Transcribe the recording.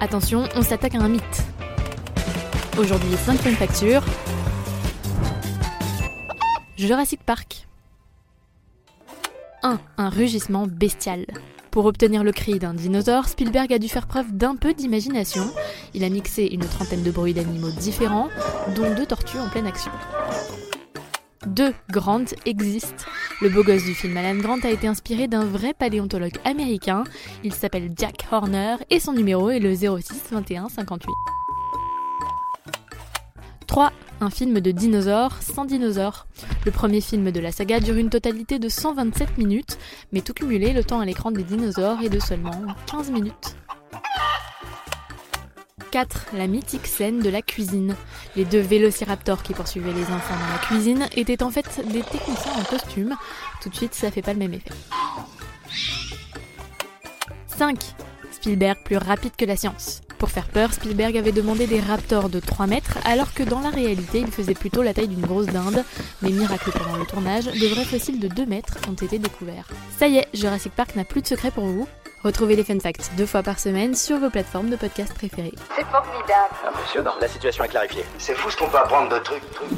Attention, on s'attaque à un mythe. Aujourd'hui, cinquième facture. Jurassic Park. 1. Un rugissement bestial. Pour obtenir le cri d'un dinosaure, Spielberg a dû faire preuve d'un peu d'imagination. Il a mixé une trentaine de bruits d'animaux différents, dont deux tortues en pleine action. 2. Grant existe. Le beau gosse du film Alan Grant a été inspiré d'un vrai paléontologue américain. Il s'appelle Jack Horner et son numéro est le 06 21 58. 3. Un film de dinosaures sans dinosaures. Le premier film de la saga dure une totalité de 127 minutes, mais tout cumulé, le temps à l'écran des dinosaures est de seulement 15 minutes. 4. La mythique scène de la cuisine. Les deux vélociraptors qui poursuivaient les enfants dans la cuisine étaient en fait des techniciens en costume. Tout de suite, ça fait pas le même effet. 5. Spielberg plus rapide que la science. Pour faire peur, Spielberg avait demandé des raptors de 3 mètres, alors que dans la réalité, il faisait plutôt la taille d'une grosse dinde. Mais miracle pendant le tournage, de vrais fossiles de 2 mètres ont été découverts. Ça y est, Jurassic Park n'a plus de secret pour vous. Retrouvez les fun facts deux fois par semaine sur vos plateformes de podcast préférées. C'est formidable. Impressionnant. La situation est clarifiée. C'est fou ce qu'on peut apprendre de trucs. trucs.